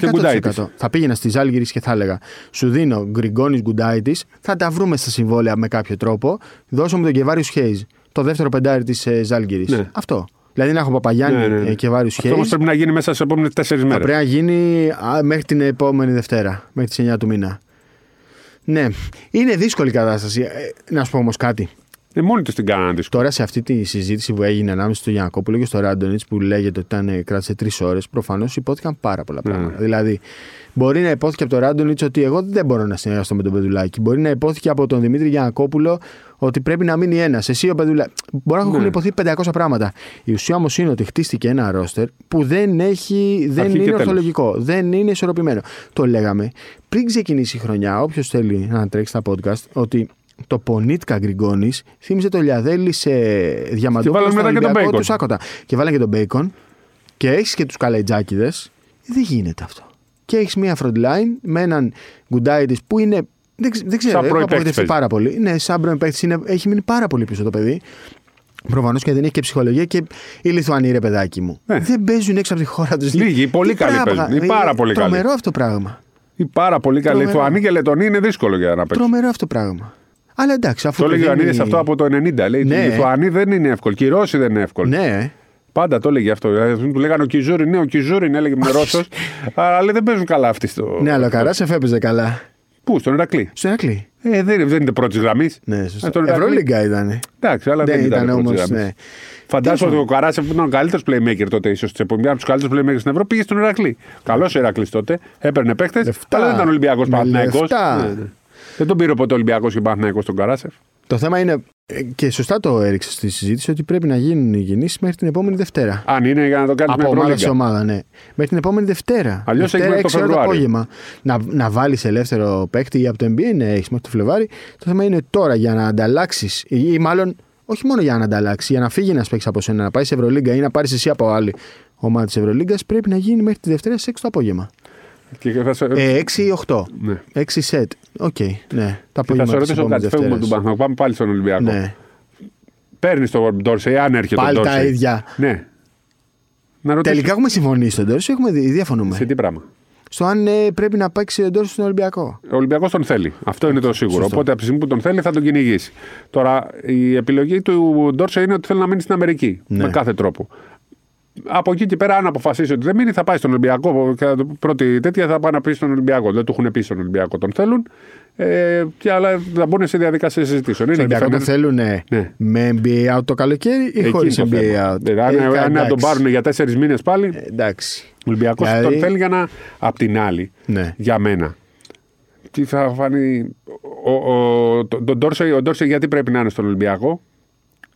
και 100%. Γκουντάιτης. Θα πήγαινα στη Ζάλγκηρη και θα έλεγα Σου δίνω Γκριγκόνης Γκουντάιτης, θα τα βρούμε στα συμβόλαια με κάποιο τρόπο. Δώσω μου τον Κεβάριους Χέιζ. Το δεύτερο πεντάρι της ε, Ζάλγκηρη. Ναι. Αυτό. Δηλαδή να έχω Παπαγιάννη Ναι, ναι, ναι. ε, Κεβάριους Αυτό όμως Χέιζ. πρέπει να γίνει μέσα στις επόμενες τέσσερις Θα μέρες. πρέπει να γίνει α, μέχρι την επόμενη Δευτέρα, μέχρι τις 9 του μήνα. Ναι, είναι δύσκολη η κατάσταση. Ε, να σου πω όμως κάτι. Ε, μόνοι τους την κάνανε δύσκολη. Τώρα σε αυτή τη συζήτηση που έγινε ανάμεσα στο Γιανακόπουλο και στο Ράντονιτ που λέγεται ότι ήταν, ε, κράτησε τρεις ώρες, προφανώς υπόθηκαν πάρα πολλά Ναι. πράγματα. Δηλαδή, μπορεί να υπόθηκε από τον Ράντονιτ ότι εγώ δεν μπορώ να συνεργαστώ με τον Πεδουλάκη. Μπορεί να υπόθηκε από τον Δημήτρη Γιανακόπουλο ότι πρέπει να μείνει ένας. Εσύ ο Πεδουλάκη. Μπορεί να έχουν Ναι. υποθεί 500 πράγματα. Η ουσία όμως είναι ότι χτίστηκε ένα ρόστερ που δεν, έχει, δεν Αρχή και είναι τέλος. ορθολογικό. Δεν είναι ισορροπημένο. Το λέγαμε πριν ξεκινήσει η χρονιά, όποιος θέλει να τρέξει τα podcast, ότι το Πονίτκα Γκριγκόνης θύμιζε το Λιαδέλη σε διαμαντόπουλο βάλανε στον μετά και τον Ολυμπιακό Bacon. τους Σάκοτα. Και βάλανε και τον Μπέικον και έχεις και τους καλετζάκιδε. Δεν γίνεται αυτό. Και έχεις μία front line με έναν Γκουντάιτη που είναι. Δεν, ξε- δεν ξέρω, Σαν έχω πρώην παίκτης απογοητευτεί παίζει. πάρα πολύ. Ναι, σαν πρώην παίκτης είναι, έχει μείνει πάρα πολύ πίσω το παιδί. Προφανώς και δεν έχει και ψυχολογία και οι Λιθουανοί, ρε παιδάκι μου. Ναι. Δεν παίζουν έξω από τη χώρα τους. Λίγοι, πολύ καλοί παίζουν. Οι πάρα πολύ καλοί. Τρομερό αυτό το πράγμα. Οι πάρα πολύ καλοί Τρομερό. Λιθουανοί και Λετωνοί είναι δύσκολο για να παίξουν. Τρομερό αυτό το πράγμα. Αλλά εντάξει, αφού. Το έλεγε ο δίνει- Ιωαννίδης αυτό από το 90. Λέει: Ναι. Οι Λιθουανοί δεν είναι εύκολοι. Και οι Ρώσοι δεν είναι εύκολοι. Ναι, Πάντα το έλεγε αυτό. Δηλαδή, του λέγανε ο Κιζούρι, ναι, ο Κιζούρι, έλεγε με Ρώσος. Αλλά λέει, δεν παίζουν καλά αυτοί στο. ναι, αλλά ο Καράσεφ έπαιζε καλά. Πού, στον Ηρακλή; Στο Ερακλή. Ε, δεν, δεν είναι πρώτης γραμμής. Ναι, σωστά. Ε, τον Ηρακλή. Ευρωλίγκα ήταν. Εντάξει, αλλά δεν, Δεν ήταν, ήταν πρώτης όμως, γραμμής. ναι. Φαντάζομαι ότι ο Καράσεφ που ήταν ο καλύτερος playmaker τότε, ίσως της εποχής, από τους καλύτερους playmakers στην Ευρώπη, πήγε στον Ηρακλή. Καλός ο Ηρακλής τότε, έπαιρνε παίχτε, Λεφτά. αλλά δεν ήταν Ολυμπιακός Με Παναθυναϊκό. λεφτά. Δεν τον πήρε ποτέ Ολυμπιακός και Παναθυναϊκό τον Καράσεφ. Το θέμα είναι, ε, και σωστά το έριξες στη συζήτηση, ότι πρέπει να γίνουν οι κινήσεις μέχρι την επόμενη Δευτέρα. Αν είναι για να το κάνεις με Από ομάδα σε Ευρωλίγκα. ομάδα, ναι. Μέχρι την επόμενη Δευτέρα. Αλλιώς Δευτέρα, έχει μέχρι το 6 ώρα Φεβρουάριο. απόγευμα. Να, να βάλεις ελεύθερο παίκτη ή από το NBA, ναι, έχεις μέχρι το Φλεβάρι. Το θέμα είναι τώρα για να ανταλλάξεις, ή, ή μάλλον όχι μόνο για να ανταλλάξεις, για να φύγει ένας παίκτης από σένα, να πάει σε Ευρωλίγκα ή να πάρεις εσύ από άλλη ομάδα της Ευρωλίγκας, πρέπει να γίνει μέχρι τη Δευτέρα στις 6 το απόγευμα. Και θα σε, Ε, 6 ή 8. ναι. 6 σετ. Οκ, ναι. Το Και θα απόγευμα σε της ρωτήσω επόμενης κάτι. Φεύγουμε Δευτέρας. τον Παναθηναϊκό. Πάμε πάλι στον Ολυμπιακό. Ναι. Παίρνεις τον Ντόρσεϊ, αν έρχεται Πάλι ο τα Ντόρσεϊ. ίδια. Ναι. Να ρωτήσω. Τελικά έχουμε συμφωνήσει στον Ντόρσεϊ ή έχουμε δει, ή διαφωνούμε. Σε τι πράγμα; Στο αν ε, πρέπει να παίξει ο Ντόρσεϊ στον Ολυμπιακό. Ο Ολυμπιακός τον θέλει. Αυτό είναι το σίγουρο. Σωστό. Οπότε από τη στιγμή που τον θέλει θα τον κυνηγήσει. Τώρα η επιλογή του Ντόρσεϊ είναι ότι θέλει να μείνει στην Αμερική. Ναι. Με κάθε τρόπο. Από εκεί και πέρα, αν αποφασίσει ότι δεν μείνει, θα πάει στον Ολυμπιακό. Και πρώτη τέτοια θα πάει να πει στον Ολυμπιακό. Δεν του έχουν πει στον Ολυμπιακό. Τον θέλουν. Ε, και αλλά θα μπουν σε διαδικασία συζητήσεων. Στον Είναι Ολυμπιακό το different. θέλουν Ναι. με NBA out το καλοκαίρι ή Εκεί χωρίς είναι το NBA θέμα. out; Δηλαδή, αν, Ε, αν να τον εντάξει. πάρουν για τέσσερις μήνες πάλι, Ε, εντάξει. ο Ολυμπιακός Δηλαδή- τον θέλει για να. Απ' την άλλη, Ναι. για μένα. Τι θα φανεί. Ο, ο, το- τον Ντόρσεϊ, ο Ντόρσεϊ γιατί πρέπει να είναι στον Ολυμπιακό;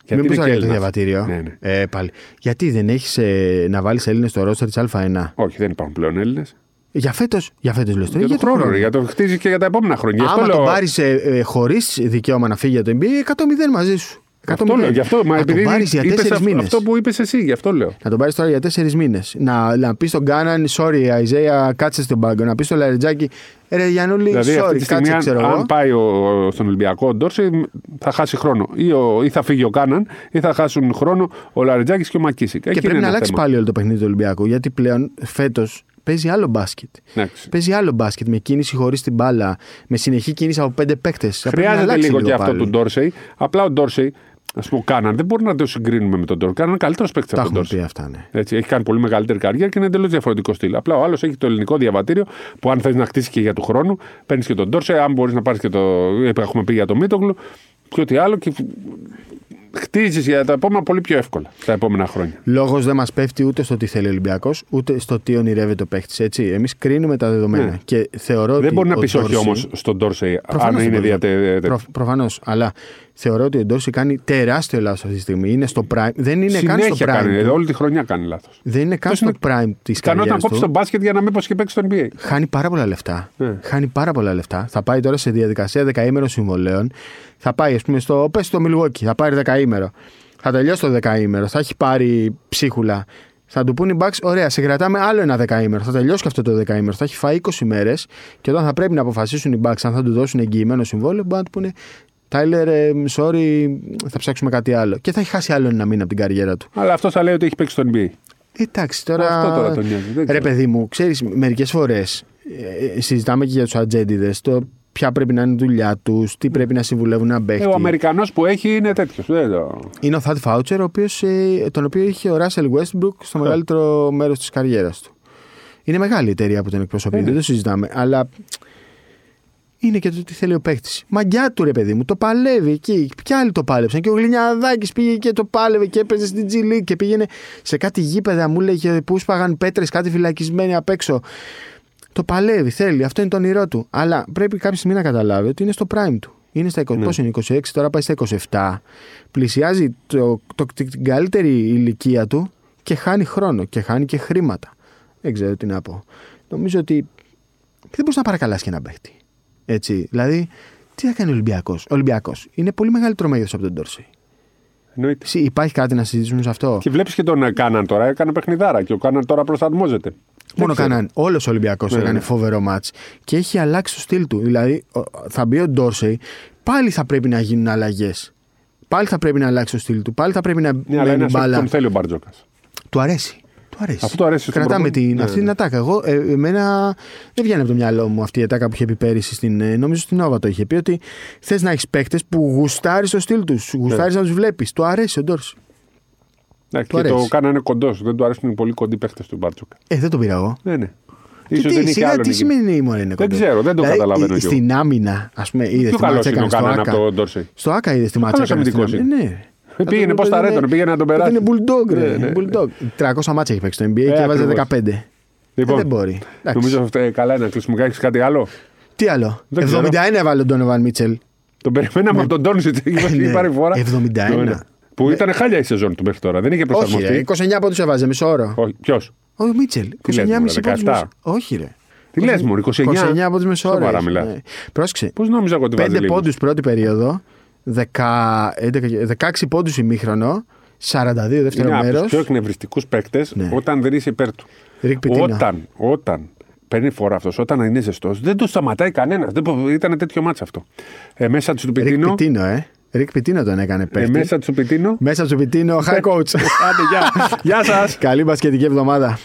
Γιατί Μήπω είναι θα και για το Έλληνας. διαβατήριο. Ναι, ναι. Ε, πάλι. Γιατί δεν έχεις ε, να βάλεις Έλληνες στο ρόστερ της Α1. Όχι, δεν υπάρχουν πλέον Έλληνες. Για φέτος για φέτος λες τώρα. Για τον χρόνο, ρε, για το χτίζεις και για τα επόμενα χρόνια. Γι' αυτό Άμα λέω- τον πάρεις ε, ε, χωρίς δικαίωμα να φύγει για το NBA, 100-0 μαζί σου. 100-0. Αυτό λέω. Γι' αυτό, μα να τον επειδή πάρεις για είπες 4 αυτό, μήνες. αυτό που είπες εσύ, γι' αυτό λέω. Να τον πάρεις τώρα για τέσσερις μήνες. Να, να πεις στον Κάναν, sorry, Αιζέα, κάτσε στον πάγκο. Να πεις στο Λαριτζάκι, ρε Γιανούλη, Δηλαδή, αυτή sorry, τη στιγμή, κάτσε, αν, ξέρω εγώ. αν πάει ο, στον Ολυμπιακό ο Ντόρσεϊ, θα χάσει χρόνο. Ή, ο, ή θα φύγει ο Κάναν, ή θα χάσουν χρόνο ο Λαριτζάκης και ο Μακίσικ. Και πρέπει να αλλάξει πάλι όλο το παιχνίδι του Ολυμπιακού. Γιατί πλέον φέτος παίζει άλλο μπάσκετ. Εντάξει. Παίζει άλλο μπάσκετ με κίνηση χωρίς την μπάλα, με συνεχή κίνηση από πέντε παίκτες. Χρειάζεται λίγο και αυτό του Ντόρσεϊ. Απλά ο Ντόρσεϊ Α πούμε, ο Κάναν δεν μπορεί να το συγκρίνουμε με τον Ντόρση. Κάναν καλύτερο παίκτη Τα από τον έχουμε Ντόρση. πει αυτά, ναι. Έτσι, έχει κάνει πολύ μεγαλύτερη καριέρα και είναι εντελώς διαφορετικό στυλ. Απλά ο άλλος έχει το ελληνικό διαβατήριο που αν θες να χτίσει και για του χρόνου, παίρνεις και τον Ντόρσε. Αν μπορείς να πάρεις και το. Έχουμε πει για το Μίτογλου και ό,τι άλλο. Και χτίζεις για τα επόμενα πολύ πιο εύκολα τα επόμενα χρόνια. Λόγος δεν μας πέφτει ούτε στο τι θέλει ο Ολυμπιακός, ούτε στο τι ονειρεύεται ο παίχτης. Έτσι. Εμείς κρίνουμε τα δεδομένα. Ναι. Και θεωρώ ότι Δεν μπορεί να ο πεις όχι Dorsey- όμως στον Ντόρσε αν Προφανώς είναι δεν μπορεί. διατε. Προ, Προφανώς. Αλλά θεωρώ ότι ο Ντόρση κάνει τεράστιο λάθος αυτή τη στιγμή. Είναι στο prime. Δεν είναι καν στο Συνέχεια prime. κάνει. του. Όλη τη χρονιά κάνει λάθος. Δεν είναι καν Αυτός στο prime της Ικανότητα καριέρας να κόψει τον του. μπάσκετ για να μην πως και παίξει στο NBA. Χάνει πάρα πολλά λεφτά. Ναι. Χάνει πάρα πολλά λεφτά. Θα πάει τώρα σε διαδικασία δεκαήμερων συμβολέων. Θα πάει, ας πούμε, στο, πες στο Milwaukee. Θα πάρει δεκαήμερο. Θα τελειώσει το δεκαήμερο. Θα έχει πάρει ψίχουλα. Θα του πούνε οι Bucks, ωραία, σε κρατάμε άλλο ένα δεκαήμερο. Θα τελειώσει και αυτό το δεκαήμερο. Θα έχει φάει 20 μέρες και όταν θα πρέπει να αποφασίσουν οι Bucks αν θα του δώσουν εγγυημένο συμβόλαιο, μπορεί να του πούνε Τάιλερ, ε, sorry, θα ψάξουμε κάτι άλλο. Και θα έχει χάσει άλλο ένα μήνα από την καριέρα του. Αλλά αυτό θα λέει ότι έχει παίξει στο NBA. Εντάξει, τώρα. Αυτό τώρα τον νοιάζει, δεν Ρε, ξέρω. παιδί μου, ξέρεις, μερικές φορές συζητάμε και για τους ατζέντιδες. Το ποια πρέπει να είναι η δουλειά τους, τι πρέπει να συμβουλεύουν ένα Ε, παίχτη. ο Αμερικανός που έχει είναι τέτοιος. Είναι ο Θάτ Φάουτσερ, ο οποίος, ε, τον οποίο είχε ο Ράσελ Westbrook στο μεγαλύτερο μέρος της καριέρας του. Είναι μεγάλη η εταιρεία που τον εκπροσωπεί, Ε, ναι. δεν το συζητάμε. Αλλά είναι και το τι θέλει ο παίχτης. Μαγκιά του ρε παιδί μου, το παλεύει εκεί. Ποιοι άλλοι το πάλεψαν. Και ο Γλινιαδάκης πήγε και το πάλευε και έπαιζε στην G League και πήγαινε σε κάτι γήπεδα. Μου λέγε που σπάγαν πέτρες, κάτι φυλακισμένοι απ' έξω. Το παλεύει, θέλει. Αυτό είναι το όνειρό του. Αλλά πρέπει κάποια στιγμή να καταλάβει ότι είναι στο prime του. Είναι στα 20, Ναι. πόσο είναι, 26, τώρα πάει στα 27. Πλησιάζει το, το, την καλύτερη ηλικία του και χάνει χρόνο και χάνει και χρήματα. Δεν ξέρω τι να πω. Νομίζω ότι δεν μπορείς να παρακαλάσει και ένα παίχτη. Έτσι. Δηλαδή, τι θα κάνει ο Ολυμπιακός; Ο Ολυμπιακός είναι πολύ μεγαλύτερο μέγεθος από τον Ντόρσεϊ. Εννοείται. Εσύ, Υπάρχει κάτι να συζητήσουμε σε αυτό; Και βλέπεις και τον ε, Κάναν τώρα, έκανε παιχνιδάρα και ο Κάναν τώρα προσαρμόζεται. Μόνο Δεν ξέρω. κανέναν. Όλος ο Ολυμπιακός Ναι, έκανε ναι. φοβερό μάτς και έχει αλλάξει το στυλ του. Δηλαδή, ο- θα μπει ο Ντόρσεϊ, πάλι θα πρέπει να γίνουν αλλαγές. Πάλι θα πρέπει να αλλάξει το στυλ του. Πάλι θα πρέπει να Ναι, αλλά μένει είναι μπάλα. τον θέλει ο Μπαρτζόκας. Του αρέσει. Του αρέσει. Αυτό του αρέσει στον Κρατάμε προπονητή. την, Ναι, αυτή ναι. την ατάκα. Εγώ, ε, εμένα δεν βγαίνει από το μυαλό μου αυτή η ατάκα που είχε πει πέρυσι στην. ε, Νομίζω στην Νόβα το είχε πει ότι θες να έχεις παίκτες που γουστάρεις το στυλ τους. Γουστάρεις Ναι. να τους βλέπεις. Του αρέσει ο Ντόρση. Ναι, Του και το αρέσει. Κάναν είναι κοντός. Δεν του αρέσουν οι πολύ κοντοί παίχτες του Μπαρτζόκα. Ε, δεν το πήρα εγώ. Ναι, ναι. Και Ίσως τι, δεν είχε σιγά, άλλον τι εκεί. σημαίνει η μωρή είναι Δεν κοντός; ξέρω, δεν το Δηλαδή, καταλαβαίνω η- κι εγώ. Στην άμυνα, ας πούμε, είδες Πιο τη καλό μάτσα είναι ο έκανε στο Κάναν Άκα. από τον Ντόρσεϊ. Στο Άκα είδες τη Καλός μάτσα έκανε στην αμυντικός άμυνα. είναι. Ναι. Ε, πήγαινε Αυτό πώς το τα παιδί ρέτωνε, είναι- πήγαινε να τον αυτό περάσει. Είναι bulldog, ρε. Ναι, ναι. Bulldog. 300 μάτσα έχει παίξει στο NBA Ε, και έβαζε ακριβώς. 15. Λοιπόν, Ε, δεν μπορεί. Εντάξει. Νομίζω αυτό ε, καλά είναι να κλείσουμε. Έχει κάτι άλλο; Τι άλλο; Δεν 71 έβαλε ο Ντόνοβαν Μίτσελ. Τον περιμέναμε από τον Τόνσιτ. Έχει [LAUGHS] Ναι. πάρει φορά. 71. Ναι, ναι. Που ήταν χάλια η σεζόν του μέχρι τώρα. Δεν είχε Όχι, ρε. προσαρμοστεί. 29 πόντους έβαζε, μισό όρο. Όχι. Ποιος; Ο Μίτσελ. Τι λες, 29 μισή μωρέ, πόντους 17. μισό- Όχι, ρε. Τι λες, μωρέ, 29. 29 πόντους μισό όρο. Σοβαρά έχει, μιλάς. ναι. Πρόσεξε. Πώς νόμιζα εγώ ότι βάζει 5 λίγους; πόντους πρώτη περίοδο, 10, 11, 16 πόντους ημίχρονο, 42 δεύτερο Είναι από μέρος. του πιο εκνευριστικούς παίκτες Ναι. όταν δεν είσαι υπέρ του. Ρικ Πιτίνο. Όταν, όταν παίρνει φορά αυτός, όταν είναι ζεστός, δεν το σταματάει κανένας. Ήταν τέτοιο μάτσο αυτό. Ε, μέσα του Ρικ Πιτίνο. Πιτίνο, ε. Ρικ Πιτίνο τον έκανε Ε, παίκτη. μέσα του Πιτίνο. Μέσα του Πιτίνο, high coach. Άντε, γεια. [LAUGHS] Γεια σας. Καλή μπασκετική εβδομάδα.